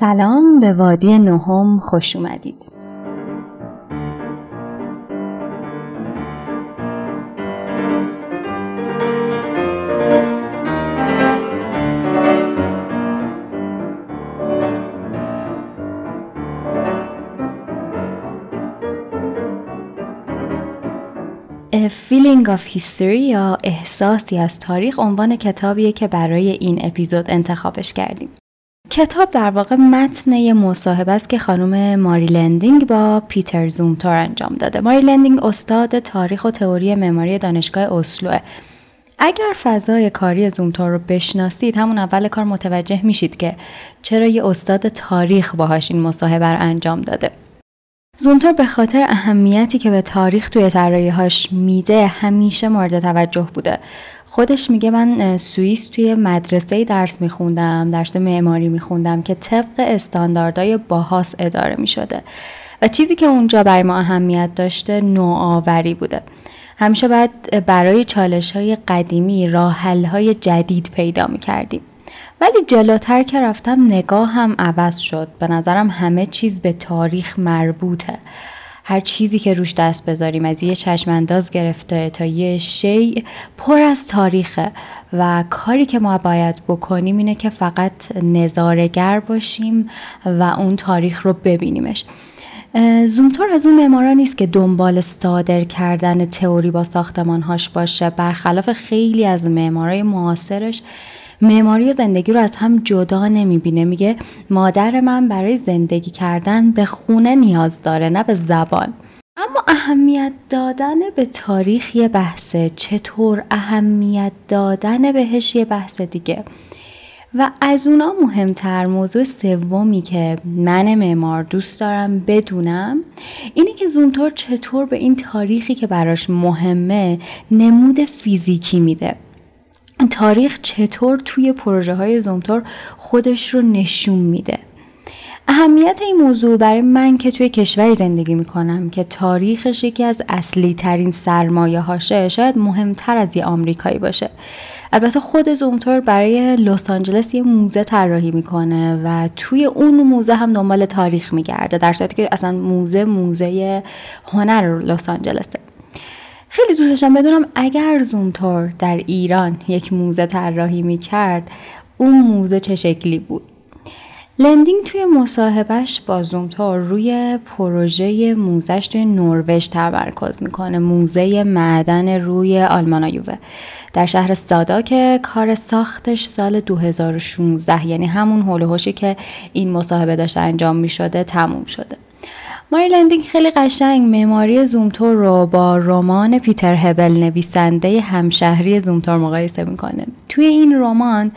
سلام به وادی نهم خوش اومدید. A Feeling of History یا احساسی از تاریخ عنوان کتابیه که برای این اپیزود انتخابش کردیم. کتاب در واقع متن یه مصاحبه است که خانم ماری لندینگ با پیتر زومتور انجام داده. ماری لندینگ استاد تاریخ و تئوری معماری دانشگاه اسلوه. اگر فضای کاری زومتور رو بشناسید همون اول کار متوجه میشید که چرا یه استاد تاریخ باهاش این مصاحبه رو انجام داده. زومتور به خاطر اهمیتی که به تاریخ توی طراحی‌هاش میده همیشه مورد توجه بوده. خودش میگه من سوئیس توی مدرسه درس میخوندم درس معماری میخوندم که طبق استانداردهای باهاس اداره می‌شده. و چیزی که اونجا برای ما اهمیت داشته نوآوری بوده. همیشه باید برای چالش های قدیمی راه های جدید پیدا می‌کردیم. ولی جلوتر که رفتم نگاه هم عوض شد. به نظرم همه چیز به تاریخ مربوطه. هر چیزی که روش دست بذاریم از یه چشمانداز گرفته تا یه شی پر از تاریخه و کاری که ما باید بکنیم اینه که فقط نظارگر باشیم و اون تاریخ رو ببینیمش. زومتور از اون معمارا نیست که دنبال صادر کردن تئوری با ساختمانهاش باشه. برخلاف خیلی از معمارای معاصرش معماری زندگی رو از هم جدا نمی‌بینه. میگه مادر من برای زندگی کردن به خونه نیاز داره نه به زبان. اما اهمیت دادن به تاریخ یه بحثه. چطور اهمیت دادن بهش یه بحث دیگه؟ و از اونا مهمتر موضوع سومی که من معمار دوست دارم بدونم اینه که زونتور چطور به این تاریخی که براش مهمه نمود فیزیکی میده. تاریخ چطور توی پروژه های زومتور خودش رو نشون میده. اهمیت این موضوع برای من که توی کشوری زندگی می‌کنم که تاریخش یکی از اصلی ترین سرمایه هاشه شاید مهمتر از یه آمریکایی باشه. البته خود زومتور برای لس آنجلس یه موزه طراحی می‌کنه و توی اون موزه هم دنبال تاریخ میگرده در صورتی که اصلا موزه موزه هنر لس آنجلسه. خیلی دوستشم بدونم اگر زومتور در ایران یک موزه طراحی می کرد اون موزه چه شکلی بود؟ لندینگ توی مصاحبهش با زومتور روی پروژه موزش توی نروژ تمرکز می‌کنه موزه معدن روی آلمانایوه در شهر سادا که کار ساختش سال 2016 یعنی همون حول که این مصاحبه داشته انجام می شده تموم شده. ماری لندینگ خیلی قشنگ معماری زومتور رو با رمان پیتر هبل نویسنده همشهری زومتور مقایسه می‌کنه. توی این رمان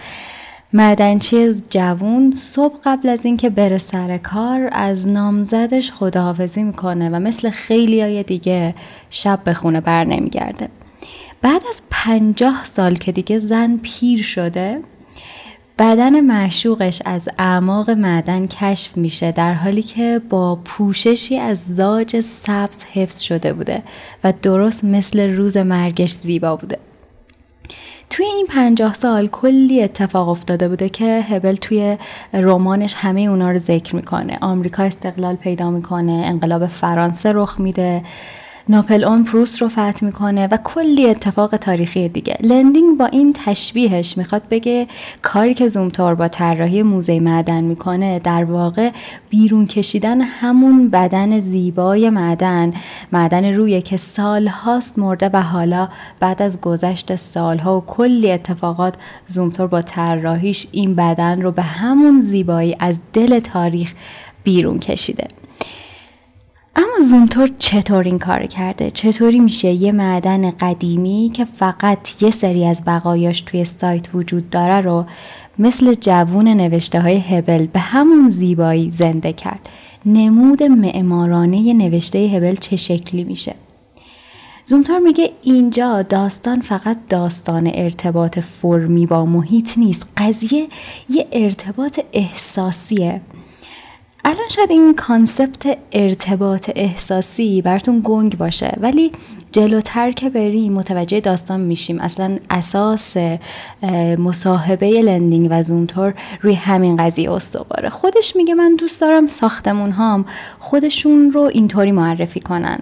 مدنچی جوون صبح قبل از اینکه بره سر کار از نامزدش خداحافظی می‌کنه و مثل خیلی های دیگه شب به خونه بر نمیگرده. بعد از پنجاه سال که دیگه زن پیر شده بدن معشوقش از اعماق معدن کشف میشه در حالی که با پوششی از زاج سبز حفظ شده بوده و درست مثل روز مرگش زیبا بوده. توی این پنجاه سال کلی اتفاق افتاده بوده که هبل توی رمانش همه اونا رو ذکر می‌کنه. آمریکا استقلال پیدا می‌کنه انقلاب فرانسه رخ میده. ناپل اون پروست رو فتح می‌کنه و کلی اتفاق تاریخی دیگه. لندینگ با این تشبیهش می‌خواد بگه کاری که زومتور با طراحی موزه معدن می‌کنه در واقع بیرون کشیدن همون بدن زیبای معدن معدن روی که سالهاست مرده و حالا بعد از گذشت سالها و کلی اتفاقات زومتور با طراحیش این بدن رو به همون زیبایی از دل تاریخ بیرون کشیده. اما زومتور چطور این کار کرده؟ چطوری میشه یه معدن قدیمی که فقط یه سری از بقایاش توی سایت وجود داره رو مثل جوون نوشته های هبل به همون زیبایی زنده کرد؟ نمود معمارانه نوشته هبل چه شکلی میشه؟ زومتور میگه اینجا داستان فقط داستان ارتباط فرمی با محیط نیست قضیه یه ارتباط احساسیه الان شاید این concept ارتباط احساسی براتون گنگ باشه ولی جلوتر که بریم متوجه داستان میشیم. اصلا اساس مصاحبه لندینگ و زومتور روی همین قضیه استواره. خودش میگه من دوست دارم ساختمون هام خودشون رو اینطوری معرفی کنن.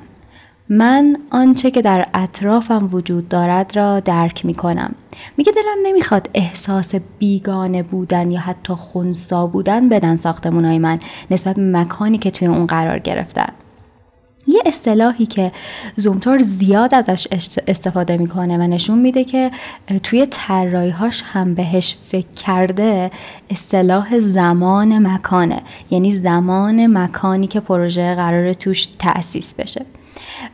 من آنچه که در اطرافم وجود دارد را درک می کنم. میگه دلم نمی‌خواد احساس بیگانه بودن یا حتی خونسا بودن بدن ساختمونای من نسبت به مکانی که توی اون قرار گرفتن. یه اصطلاحی که زومتور زیاد ازش استفاده می‌کنه و نشون میده که توی طراحیهاش هم بهش فکر کرده اصطلاح زمان مکانه یعنی زمان مکانی که پروژه قرار توش تأسیس بشه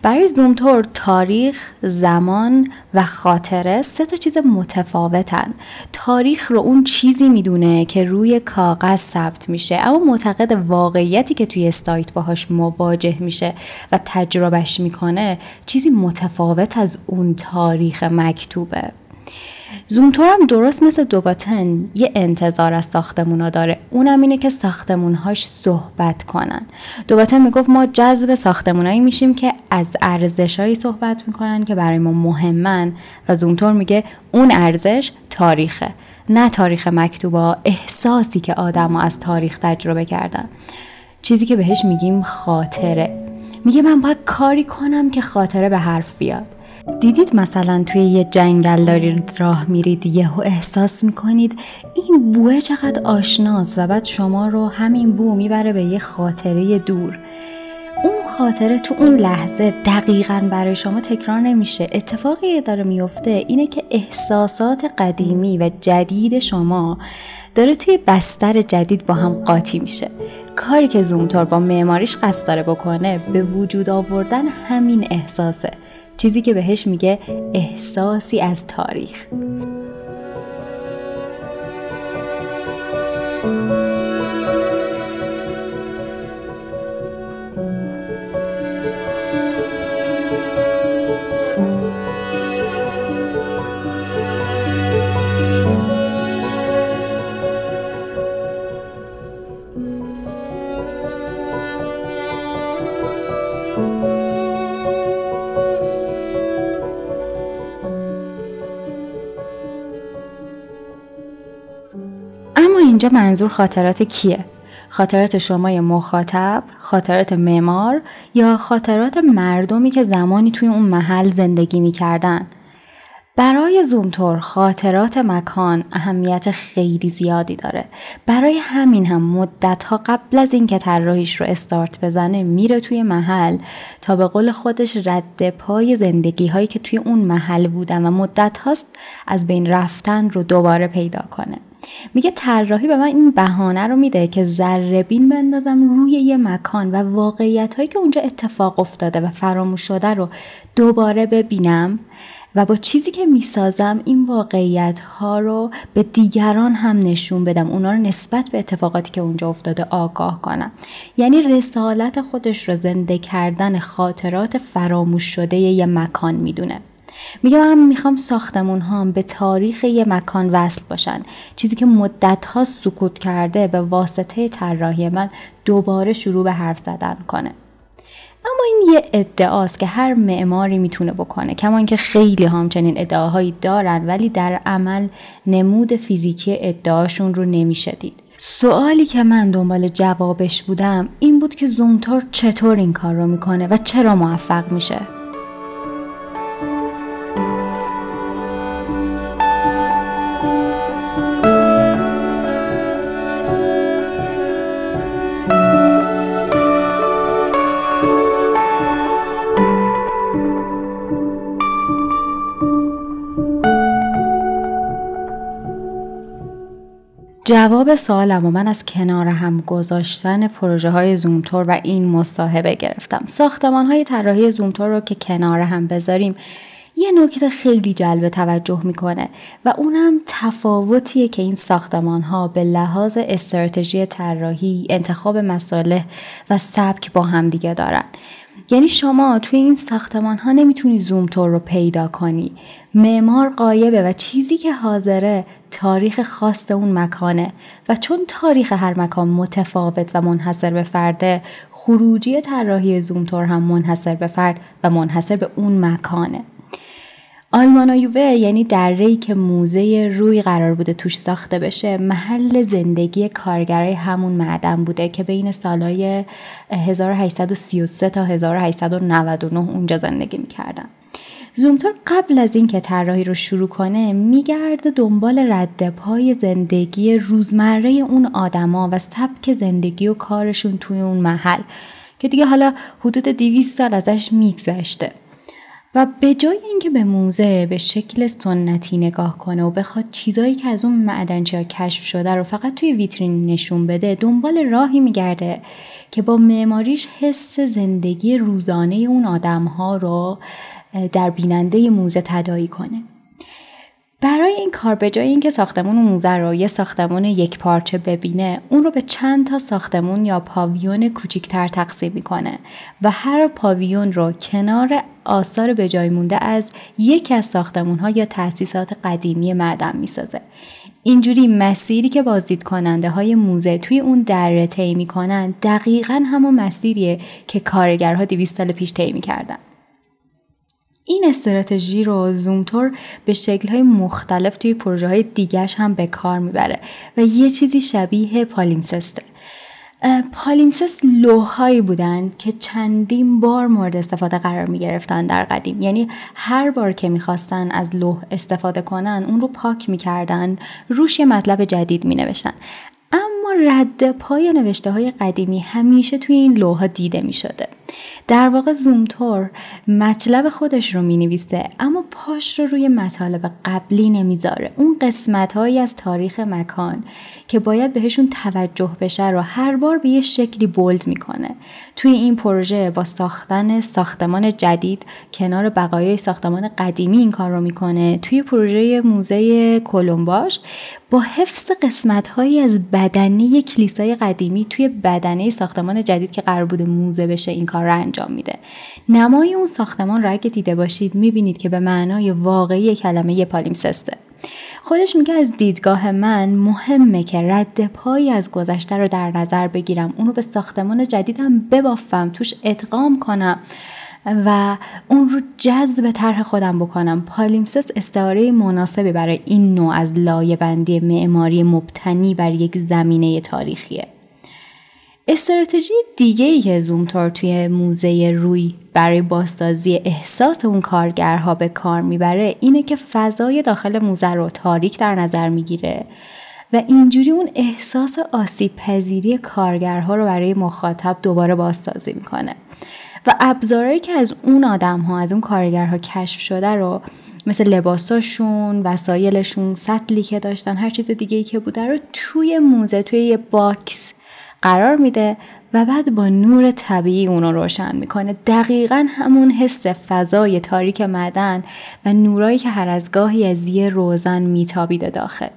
برای زومتور تاریخ، زمان و خاطره سه تا چیز متفاوتن. تاریخ رو اون چیزی می‌دونه که روی کاغذ ثبت میشه اما معتقد واقعیتی که توی سایت باهاش مواجه میشه و تجربهش می‌کنه چیزی متفاوت از اون تاریخ مکتوبه. زومتور هم درست مثل دوباتن یه انتظار از ساختمونا داره. اونم اینه که ساختمونهاش صحبت کنن. دوباتن می‌گفت ما جذب ساختمونایی میشیم که از ارزشهایی صحبت می‌کنن که برای ما مهمن و زومتور میگه اون ارزش تاریخه نه تاریخ مکتوبا احساسی که آدم از تاریخ تجربه کردن. چیزی که بهش میگیم خاطره. میگه من باید کاری کنم که خاطره به حرف بیاد. دیدید مثلا توی یه جنگل دارید راه میرید یهو احساس می‌کنید این بوه چقدر آشناست و بعد شما رو همین بو می‌بره به یه خاطره دور. اون خاطره تو اون لحظه دقیقا برای شما تکرار نمیشه. اتفاقی داره میفته اینه که احساسات قدیمی و جدید شما داره توی بستر جدید با هم قاطی میشه. کاری که زومتور با معماریش قصد داره بکنه به وجود آوردن همین احساسه. چیزی که بهش میگه احساسی از تاریخ. اینجا منظور خاطرات کیه؟ خاطرات شمای مخاطب، خاطرات معمار یا خاطرات مردمی که زمانی توی اون محل زندگی می‌کردن؟ برای زومتور خاطرات مکان اهمیت خیلی زیادی داره برای همین هم مدت ها قبل از اینکه طراحیش رو استارت بزنه میره توی محل تا به قول خودش رد پای زندگی هایی که توی اون محل بودن و مدت هاست از بین رفتن رو دوباره پیدا کنه میگه طراحی به من این بهانه رو میده که ذره بین بندازم روی یه مکان و واقعیت هایی که اونجا اتفاق افتاده و فراموش شده رو دوباره ببینم و با چیزی که می‌سازم این واقعیت ها رو به دیگران هم نشون بدم. اونا رو نسبت به اتفاقاتی که اونجا افتاده آگاه کنم. یعنی رسالت خودش رو زنده کردن خاطرات فراموش شده یه مکان می‌دونه. میگه من می‌خوام ساختمون ها به تاریخ یه مکان وصل باشن. چیزی که مدت ها سکوت کرده به واسطه طراحی من دوباره شروع به حرف زدن کنه. اما این یه ادعاست که هر معماری می‌تونه بکنه کما اینکه خیلی همچنین ادعاهایی دارن ولی در عمل نمود فیزیکی ادعاشون رو نمیشه دید. سوالی که من دنبال جوابش بودم این بود که زومتور چطور این کار رو می‌کنه و چرا موفق میشه؟ جواب سوالم و من از کنار هم گذاشتن پروژه های زومتور و این مصاحبه گرفتم. ساختمان های طراحی زومتور رو که کنار هم بذاریم یه نکته خیلی جلب توجه می‌کنه و اونم تفاوتیه که این ساختمان ها به لحاظ استراتژی طراحی انتخاب مصالح و سبک با همدیگه دارن. یعنی شما توی این ساختمان ها نمی‌تونی زومتور رو پیدا کنی. معمار قایبه و چیزی که حاضره تاریخ خاص اون مکانه. و چون تاریخ هر مکان متفاوت و منحصر به فرده خروجی طراحی زومتور هم منحصر به فرد و منحصر به اون مکانه. آلمانایووه یعنی دره که موزه روی قرار بوده توش ساخته بشه محل زندگی کارگرای همون معدن بوده که بین سالهای 1833 تا 1899 اونجا زندگی می‌کردن. زومتور قبل از اینکه طراحی رو شروع کنه میگرده دنبال رد پای زندگی روزمره اون آدما و سبک زندگی و کارشون توی اون محل که دیگه حالا حدود 200 سال ازش میگذشته. و به جای اینکه به موزه به شکل سنتی نگاه کنه و بخواد چیزایی که از اون معدنچه کشف شده رو فقط توی ویترین نشون بده دنبال راهی میگرده که با معماریش حس زندگی روزانه اون آدم ها رو در بیننده موزه تدایی کنه. برای این کار به جای اینکه ساختمون موزه رو یه ساختمون یک پارچه ببینه اون رو به چند تا ساختمون یا پاویون کوچیکتر تقسیم می‌کنه و هر پاویون رو کنار آثار به جای مونده از یک از ساختمون ها یا تأسیسات قدیمی معدن می‌سازه. اینجوری مسیری که بازدید کننده های موزه توی اون دره طی می‌کنن دقیقا همون مسیریه که کارگرها 200 سال پیش طی می‌کردن. این استراتژی رو زومتور به شکلهای مختلف توی پروژه های دیگرش هم به کار می‌بره و یه چیزی شبیه پالیمسسته. پالیمسس لوهایی بودن که چندین بار مورد استفاده قرار می گرفتن در قدیم. یعنی هر بار که می‌خواستن از لوح استفاده کنن اون رو پاک می‌کردن روش یه مطلب جدید می نوشتن اما رد پای نوشته های قدیمی همیشه توی این لوها دیده می شده. در واقع زومتور مطلب خودش رو می نویسه اما پاش رو روی مطالب قبلی نمی‌ذاره. اون قسمت هایی از تاریخ مکان که باید بهشون توجه بشه رو هر بار به یه شکلی بولد می‌کنه. توی این پروژه با ساختن ساختمان جدید کنار بقایای ساختمان قدیمی این کار رو می‌کنه. توی پروژه موزه کلمباش با حفظ قسمت هایی از بدنه کلیسای قدیمی توی بدنه ساختمان جدید که قرار بوده موزه بشه این کار رو انجام میده. نمای اون ساختمان رو اگه دیده باشید می‌بینید که به معنای واقعی کلمه پالیمسسته خودش میگه از دیدگاه من مهمه که رد پایی از گذشته رو در نظر بگیرم. اونو به ساختمان جدیدم ببافم توش ادغام کنم. و اون رو جذب طرح خودم بکنم. پالیمسس استعاره مناسبی برای این نوع از لایه بندی معماری مبتنی بر یک زمینه تاریخیه. استراتژی دیگه ای که زومتور توی موزه روی برای بازسازی احساس اون کارگرها به کار می‌بره اینه که فضای داخل موزه رو تاریک در نظر می‌گیره و اینجوری اون احساس آسیب پذیری کارگرها رو برای مخاطب دوباره بازسازی می‌کنه. و ابزارهایی که از اون آدم ها از اون کارگرها کشف شده رو مثل لباساشون وسایلشون سطلی که داشتن هر چیز دیگه ای که بوده رو توی موزه توی یه box قرار میده و بعد با نور طبیعی اونو روشن می‌کنه. دقیقا همون حس فضای تاریک مدن و نورایی که هر از گاهی از یه روزن میتابیده داخل.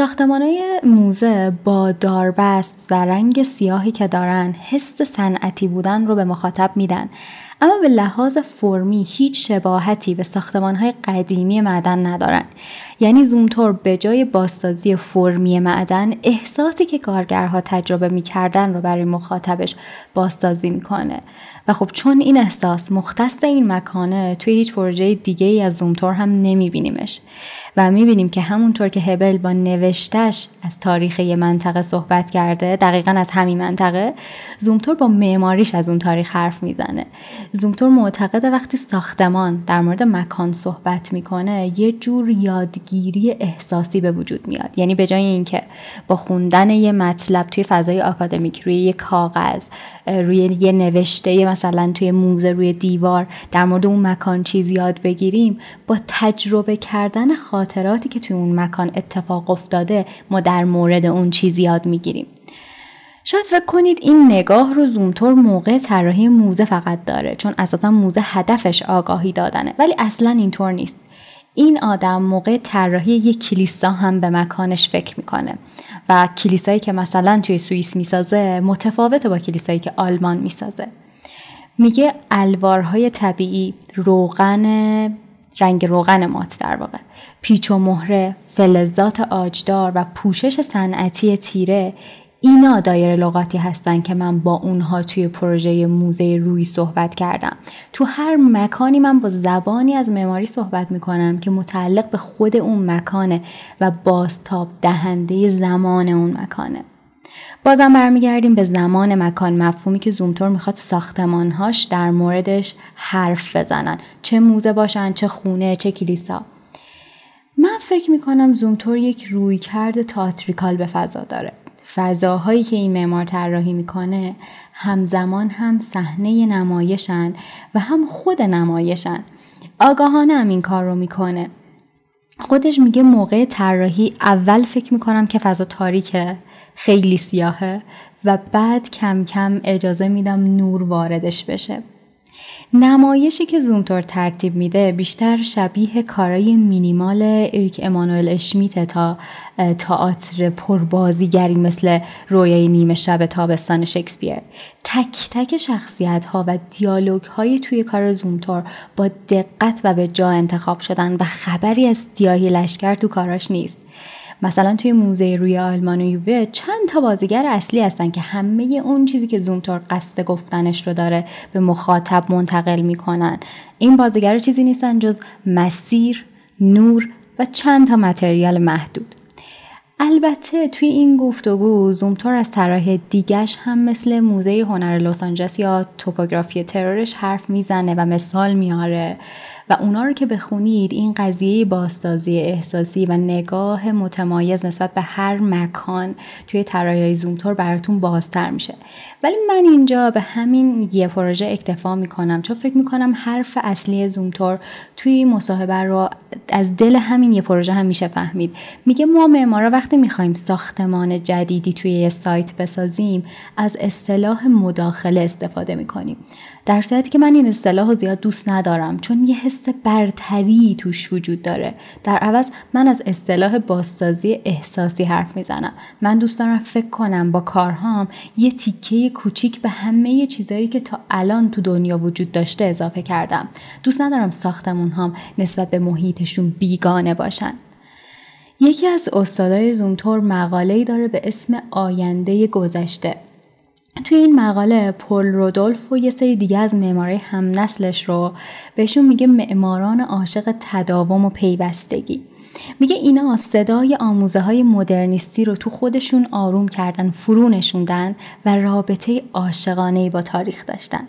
های موزه با داربست و رنگ سیاهی که دارن حس صنعتی بودن رو به مخاطب میدن. اما به لحاظ فرمی هیچ شباهتی به های قدیمی معدن ندارن. یعنی زومتور به جای بازسازی فرمی معدن احساسی که کارگرها تجربه می‌کردن رو برای مخاطبش بازسازی می‌کنه. و خب چون این احساس مختص این مکانه توی هیچ پروژه دیگه ای از زومتور هم نمیبینیمش. و می‌بینیم که همونطور که هبل با نوشتش از تاریخ یه منطقه صحبت کرده دقیقا از همین منطقه زومتور با معماریش از اون تاریخ حرف می‌زنه. زومتور معتقده وقتی ساختمان در مورد مکان صحبت می‌کنه یه جور یادگیری احساسی به وجود میاد. یعنی به جای اینکه با خوندن یه مطلب توی فضای آکادمیک روی یه کاغذ روی یه نوشته مثلا توی موزه روی دیوار در مورد اون مکان چیز یاد بگیریم با تجربه کردن خاطراتی که توی اون مکان اتفاق افتاده ما در مورد اون چیز یاد می‌گیریم. شاید فکر کنید این نگاه رو زومتور موقع طراحی موزه فقط داره چون اساسا موزه هدفش آگاهی دادنه. ولی اصلا اینطور نیست. این آدم موقع طراحی یک کلیسا هم به مکانش فکر می‌کنه و کلیسایی که مثلا توی سوئیس می‌سازه متفاوته با کلیسایی که آلمان می‌سازه. میگه الوارهای طبیعی روغن رنگ روغن مات در واقع. پیچ و مهره فلزات آجدار و پوشش صنعتی تیره اینا دایر لغاتی هستن که من با اونها توی پروژه موزه روی صحبت کردم. تو هر مکانی من با زبانی از معماری صحبت می‌کنم که متعلق به خود اون مکانه و بازتاب دهنده زمان اون مکانه. بازم برمیگردیم به زمان مکان. مفهومی که زومتور می‌خواد ساختمانهاش در موردش حرف بزنن. چه موزه باشن چه خونه چه کلیسا. من فکر می‌کنم زومتور یک رویکرد تاتریکال به فضا داره. فضاهایی که این معمار طراحی می‌کنه همزمان هم صحنه نمایشن و هم خود نمایشن آگاهانه هم این کار رو می‌کنه. خودش میگه موقع طراحی اول فکر می‌کنم که فضا تاریکه خیلی سیاهه و بعد کم کم اجازه میدم نور واردش بشه. نمایشی که زومتور ترتیب میده بیشتر شبیه کارای مینیمال اریک امانوئل اشمیت تا تئاتر پربازیگری مثل رویای نیمه شب تابستان شکسپیر. تک تک شخصیت ها و دیالوگ های توی کار زومتور با دقت و به جا انتخاب شدن و خبری از سیاهی لشکر تو کاراش نیست. مثلا توی موزه روی آلمان و یووه چند تا بازیگر اصلی هستن که همه اون چیزی که زومتور قصد گفتنش رو داره به مخاطب منتقل می‌کنن. این بازیگر چیزی نیستن جز مسیر نور و چند تا متریال محدود. البته توی این گفتگو زومتور از طراح دیگش هم مثل موزه هنر لس آنجلس یا توپوگرافی ترورش حرف می‌زنه و مثال میاره و اونا رو که بخونید این قضیه باستازی احساسی و نگاه متمایز نسبت به هر مکان توی طراحی زومتور براتون بازتر میشه. ولی من اینجا به همین یه پروژه اکتفا می‌کنم چون فکر می‌کنم حرف اصلی زومتور توی مصاحبه رو از دل همین یه پروژه هم میشه فهمید. میگه ما معمارا وقتی می‌خوایم ساختمان جدیدی توی یه سایت بسازیم از اصطلاح مداخله استفاده می‌کنیم. در صورتی که من این اصطلاح رو زیاد دوست ندارم چون یه حس برتری توش وجود داره. در عوض من از اصطلاح بازسازی احساسی حرف می‌زنم. من دوست دارم فکر کنم با کارهام یه تیکه کوچیک به همه چیزایی که تا الان تو دنیا وجود داشته اضافه کردم. دوست ندارم ساختمون هم نسبت به محیطشون بیگانه باشن. یکی از استادای زومتور مقاله‌ای داره به اسم آینده گذشته. توی این مقاله پل رودولف و یه سری دیگه از معمارای هم نسلش رو بهشون میگه معماران عاشق تداوم و پیوستگی. میگه اینا صدای آموزه های مدرنیستی رو تو خودشون آروم کردن فرو نشوندن و رابطه عاشقانه با تاریخ داشتن.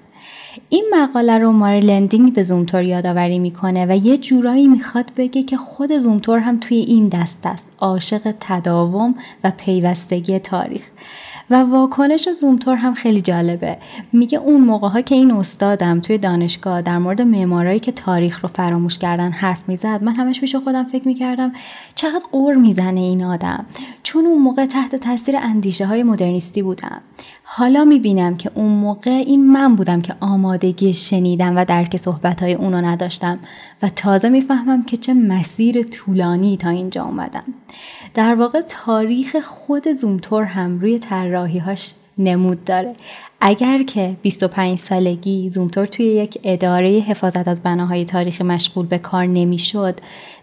این مقاله رو ماری لندینگ به زومتور یادآوری می‌کنه و یه جورایی می‌خواد بگه که خود زومتور هم توی این دست است عاشق تداوم و پیوستگی تاریخ. و واکنش زومتور هم خیلی جالبه. میگه اون موقع ها که این استادم توی دانشگاه در مورد معمارایی که تاریخ رو فراموش کردن حرف می‌زد من همش پیش خودم فکر می‌کردم چقدر قور می‌زنه این آدم. چون اون موقع تحت تاثیر اندیشه های مدرنیستی بودم. حالا می‌بینم که اون موقع این من بودم که آمادگی شنیدم و درک صحبت های اونو نداشتم و تازه می‌فهمم که چه مسیر طولانی تا اینجا اومدم. در واقع تاریخ خود زومتور هم روی طراحیهاش نمود داره. اگر که 25 سالگی زومتور توی یک اداره حفاظت از بناهای تاریخی مشغول به کار نمی‌شد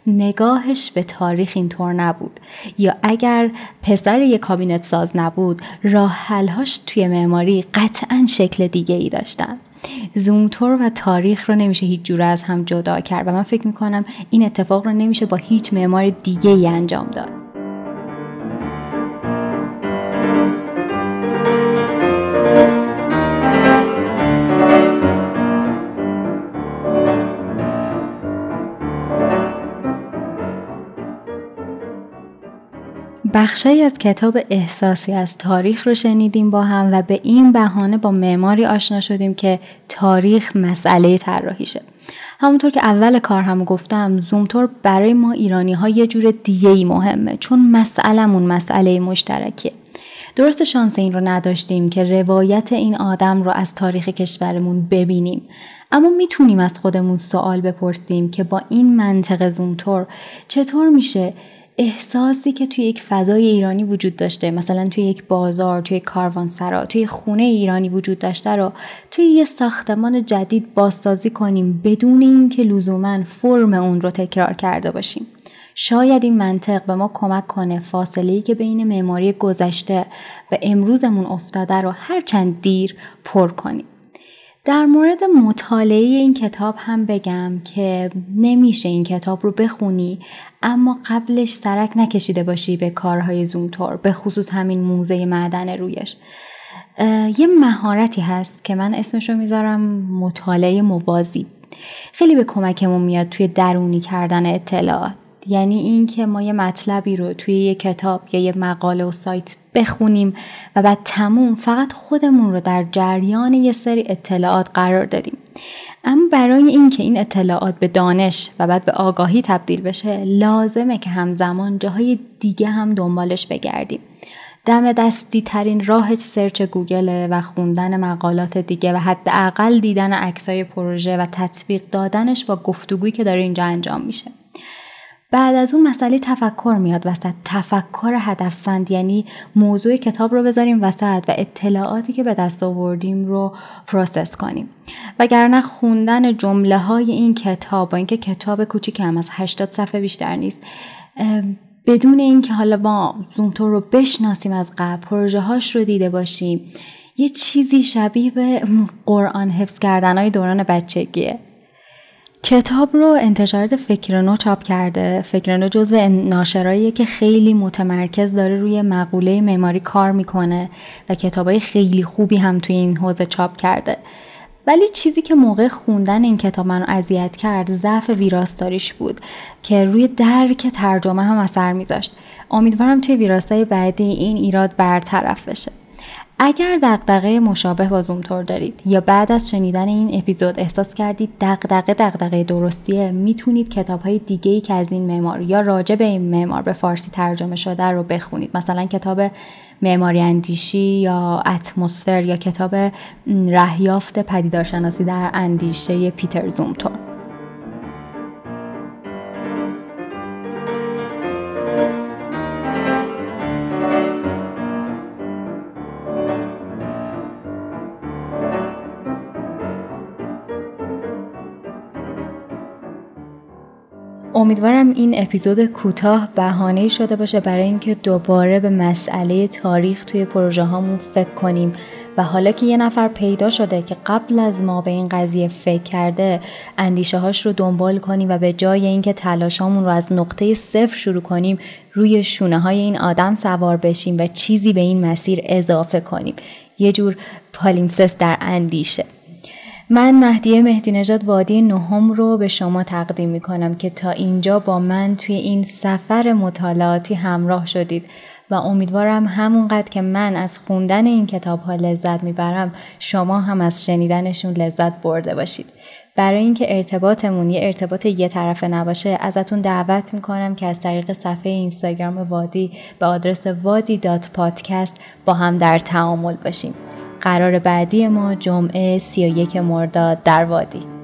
نگاهش به تاریخ اینطور نبود. یا اگر پسر یک کابینت ساز نبود راه حلهاش توی معماری قطعا شکل دیگه ای داشتن. زومتور و تاریخ رو نمیشه هیچ جوره از هم جدا کرد و من فکر می‌کنم این اتفاق رو نمیشه با هیچ معمار دیگه ای انجام داد. بخشی از کتاب احساسی از تاریخ رو شنیدیم با هم و به این بهانه با معماری آشنا شدیم که تاریخ مسئله طراحیشه. همونطور که اول کار هم گفتم زومتور برای ما ایرانی ها یه جور دیگه ای مهمه چون مسئلهمون مسئله مشترکه درست شانس این رو نداشتیم که روایت این آدم رو از تاریخ کشورمون ببینیم اما می‌تونیم از خودمون سوال بپرسیم که با این منطق زومتور چطور میشه احساسی که توی یک فضای ایرانی وجود داشته مثلا توی یک بازار توی کاروانسرا توی خونه ایرانی وجود داشته رو توی یه ساختمان جدید بازسازی کنیم بدون اینکه لزوما فرم اون رو تکرار کرده باشیم. شاید این منطق به ما کمک کنه فاصله که بین معماری گذشته و امروزمون افتاده رو هرچند دیر پر کنیم. در مورد مطالعه این کتاب هم بگم که نمیشه این کتاب رو بخونی اما قبلش سرک نکشیده باشی به کارهای زومتور به خصوص همین موزه معدن رویش. یه مهارتی هست که من اسمش رو می‌ذارم مطالعه موازی. خیلی به کمکمون میاد توی درونی کردن اطلاعات. یعنی اینکه ما یه مطلبی رو توی یه کتاب یا یه مقاله و سایت بخونیم و بعد تموم فقط خودمون رو در جریان یه سری اطلاعات قرار دادیم. اما برای اینکه این اطلاعات به دانش و بعد به آگاهی تبدیل بشه لازمه که همزمان جاهای دیگه هم دنبالش بگردیم. دم دستی ترین راهش سرچ گوگل و خوندن مقالات دیگه و حداقل دیدن عکسای پروژه و تطبیق دادنش با گفتگویی که داره اینجا انجام میشه. بعد از اون مسئله تفکر میاد وسط. تفکر هدفمند یعنی موضوع کتاب رو بذاریم وسط و اطلاعاتی که به دست آوردیم رو پروسس کنیم. وگرنه خوندن جمله های این کتاب با اینکه کتاب کوچیک هم از 80 صفحه بیشتر نیست بدون اینکه حالا ما زومتور رو بشناسیم از قبل پروژه هاش رو دیده باشیم یه چیزی شبیه به قرآن حفظ کردن های دوران بچگیه. کتاب رو انتشارات فکرنو چاپ کرده. فکرنو جزو ناشراییه که خیلی متمرکز داره روی مقوله معماری کار می‌کنه و کتابای خیلی خوبی هم توی این حوزه چاپ کرده. ولی چیزی که موقع خوندن این کتاب منو اذیت کرد ضعف ویراستاریش بود که روی درک ترجمه هم اثر میذاشت. امیدوارم توی ویراستای بعدی این ایراد برطرف بشه. اگر دغدغه مشابه با زومتور دارید یا بعد از شنیدن این اپیزود احساس کردید دغدغه دغدغه درستیه می‌تونید کتاب های دیگه ای که از این معمار یا راجع به این معمار به فارسی ترجمه شده رو بخونید. مثلا کتاب معماری اندیشی یا اتمسفر یا کتاب رهیافت پدیدارشناسی در اندیشه پیتر زومتور. امیدوارم این اپیزود کوتاه بهانه شده باشه برای اینکه دوباره به مسئله تاریخ توی پروژه هامون فکر کنیم. و حالا که یه نفر پیدا شده که قبل از ما به این قضیه فکر کرده اندیشه هاش رو دنبال کنیم و به جای اینکه تلاشامون رو از نقطه صفر شروع کنیم روی شونه های این آدم سوار بشیم و چیزی به این مسیر اضافه کنیم. یه جور پالیمسس در اندیشه. من مهدیه مهدی نژاد وادی نهم رو به شما تقدیم می کنم که تا اینجا با من توی این سفر مطالعاتی همراه شدید و امیدوارم همونقدر که من از خوندن این کتاب ها لذت می‌برم شما هم از شنیدنشون لذت برده باشید. برای اینکه ارتباطمون یه ارتباط یه طرفه نباشه ازتون دعوت می‌کنم که از طریق صفحه اینستاگرام وادی به آدرس وادی پادکست با هم در تعامل باشیم. قرار بعدی ما جمعه 31 مرداد در وادی.